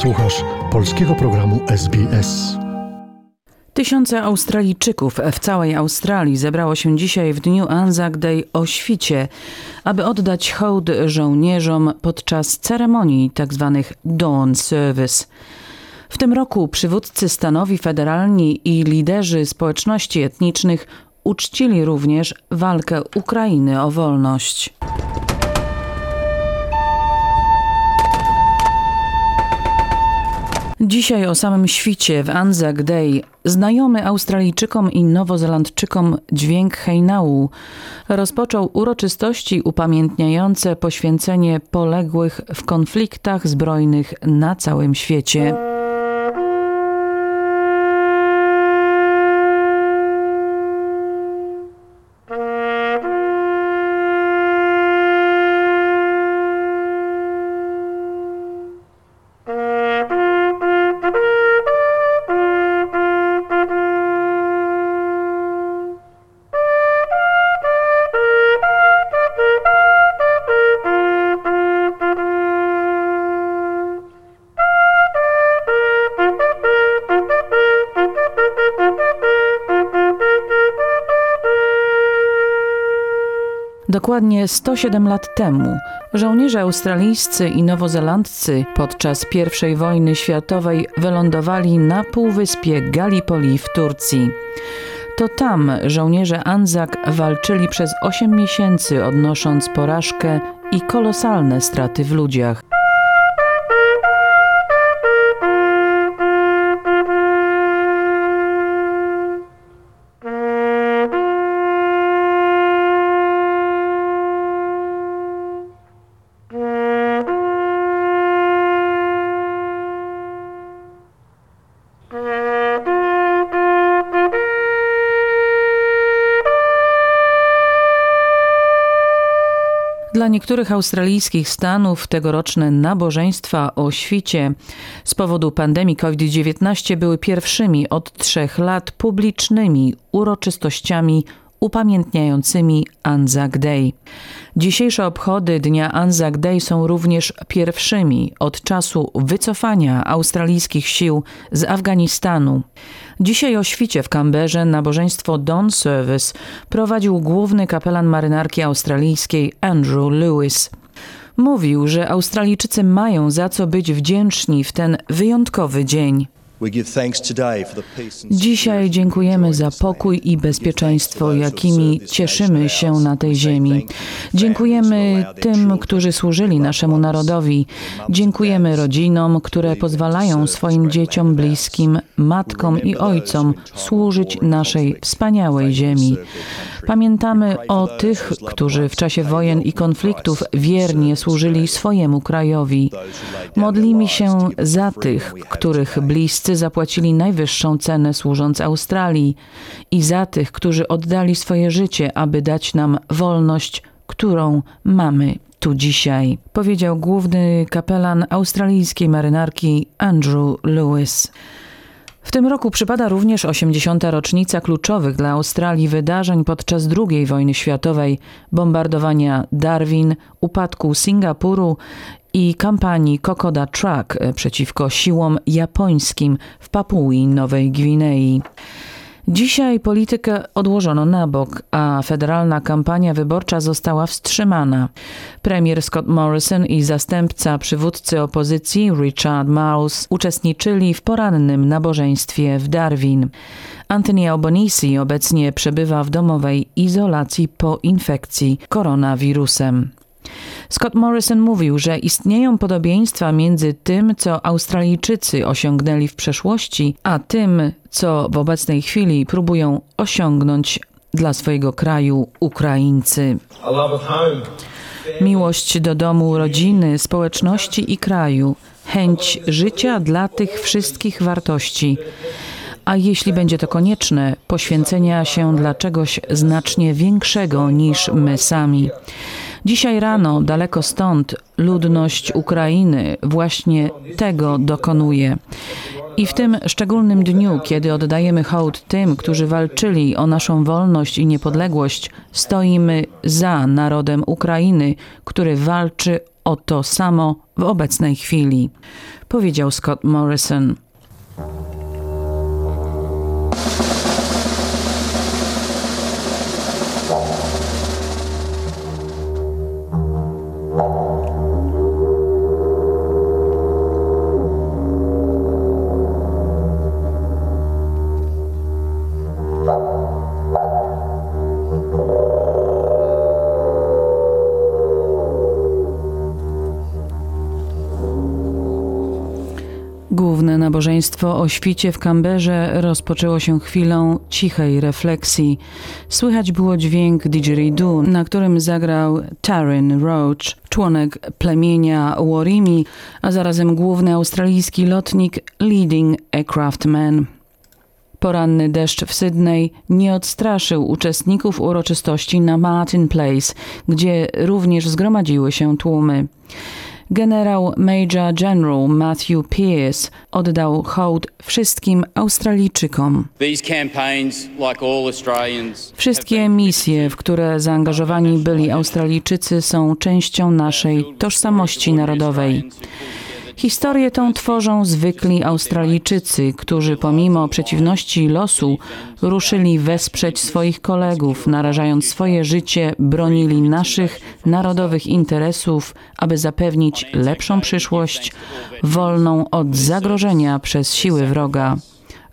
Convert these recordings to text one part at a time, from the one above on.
Słuchasz polskiego programu SBS. Tysiące Australijczyków w całej Australii zebrało się dzisiaj w dniu Anzac Day o świcie, aby oddać hołd żołnierzom podczas ceremonii tzw. Tak Dawn Service. W tym roku przywódcy stanowi federalni i liderzy społeczności etnicznych uczcili również walkę Ukrainy o wolność. Dzisiaj o samym świcie w Anzac Day znajomy Australijczykom i Nowozelandczykom dźwięk hejnału rozpoczął uroczystości upamiętniające poświęcenie poległych w konfliktach zbrojnych na całym świecie. Dokładnie 107 lat temu żołnierze australijscy i nowozelandcy podczas I wojny światowej wylądowali na półwyspie Gallipoli w Turcji. To tam żołnierze Anzak walczyli przez 8 miesięcy, odnosząc porażkę i kolosalne straty w ludziach. Dla niektórych australijskich stanów tegoroczne nabożeństwa o świcie z powodu pandemii COVID-19 były pierwszymi od trzech lat publicznymi uroczystościami upamiętniającymi Anzac Day. Dzisiejsze obchody Dnia Anzac Day są również pierwszymi od czasu wycofania australijskich sił z Afganistanu. Dzisiaj o świcie w Kamberze nabożeństwo Dawn Service prowadził główny kapelan marynarki australijskiej Andrew Lewis. Mówił, że Australijczycy mają za co być wdzięczni w ten wyjątkowy dzień. Dzisiaj dziękujemy za pokój i bezpieczeństwo, jakimi cieszymy się na tej ziemi. Dziękujemy tym, którzy służyli naszemu narodowi. Dziękujemy rodzinom, które pozwalają swoim dzieciom, bliskim, matkom i ojcom służyć naszej wspaniałej ziemi. Pamiętamy o tych, którzy w czasie wojen i konfliktów wiernie służyli swojemu krajowi. Modlimy się za tych, których bliscy zapłacili najwyższą cenę służąc Australii i za tych, którzy oddali swoje życie, aby dać nam wolność, którą mamy tu dzisiaj, powiedział główny kapelan australijskiej marynarki Andrew Lewis. W tym roku przypada również 80. rocznica kluczowych dla Australii wydarzeń podczas II wojny światowej, bombardowania Darwin, upadku Singapuru i kampanii Kokoda Truck przeciwko siłom japońskim w Papui Nowej Gwinei. Dzisiaj politykę odłożono na bok, a federalna kampania wyborcza została wstrzymana. Premier Scott Morrison i zastępca przywódcy opozycji Richard Marles uczestniczyli w porannym nabożeństwie w Darwin. Anthony Albanese obecnie przebywa w domowej izolacji po infekcji koronawirusem. Scott Morrison mówił, że istnieją podobieństwa między tym, co Australijczycy osiągnęli w przeszłości, a tym, co w obecnej chwili próbują osiągnąć dla swojego kraju Ukraińcy. Miłość do domu, rodziny, społeczności i kraju, chęć życia dla tych wszystkich wartości a jeśli będzie to konieczne, poświęcenia się dla czegoś znacznie większego niż my sami. Dzisiaj rano, daleko stąd, ludność Ukrainy właśnie tego dokonuje. I w tym szczególnym dniu, kiedy oddajemy hołd tym, którzy walczyli o naszą wolność i niepodległość, stoimy za narodem Ukrainy, który walczy o to samo w obecnej chwili, powiedział Scott Morrison. Główne nabożeństwo o świcie w Kamberze rozpoczęło się chwilą cichej refleksji. Słychać było dźwięk didgeridoo, na którym zagrał Taryn Roach, członek plemienia Warimi, a zarazem główny australijski lotnik Leading Aircraft Man. Poranny deszcz w Sydney nie odstraszył uczestników uroczystości na Martin Place, gdzie również zgromadziły się tłumy. Generał Major General Matthew Pierce oddał hołd wszystkim Australijczykom. Wszystkie misje, w które zaangażowani byli Australijczycy, są częścią naszej tożsamości narodowej. Historię tą tworzą zwykli Australijczycy, którzy pomimo przeciwności losu ruszyli wesprzeć swoich kolegów, narażając swoje życie, bronili naszych narodowych interesów, aby zapewnić lepszą przyszłość, wolną od zagrożenia przez siły wroga.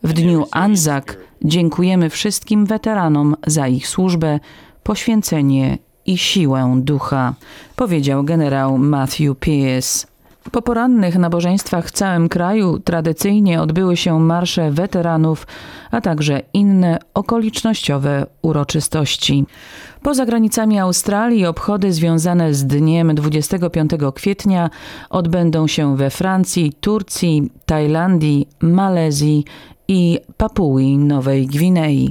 W dniu Anzac dziękujemy wszystkim weteranom za ich służbę, poświęcenie i siłę ducha, powiedział generał Matthew Pierce. Po porannych nabożeństwach w całym kraju tradycyjnie odbyły się marsze weteranów, a także inne okolicznościowe uroczystości. Poza granicami Australii obchody związane z dniem 25 kwietnia odbędą się we Francji, Turcji, Tajlandii, Malezji i Papui Nowej Gwinei.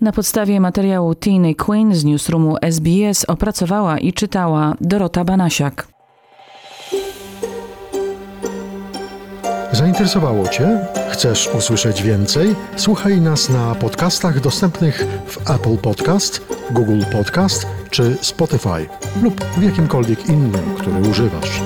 Na podstawie materiału Tiny Quinn z newsroomu SBS opracowała i czytała Dorota Banasiak. Zainteresowało Cię? Chcesz usłyszeć więcej? Słuchaj nas na podcastach dostępnych w Apple Podcast, Google Podcast czy Spotify lub w jakimkolwiek innym, który używasz.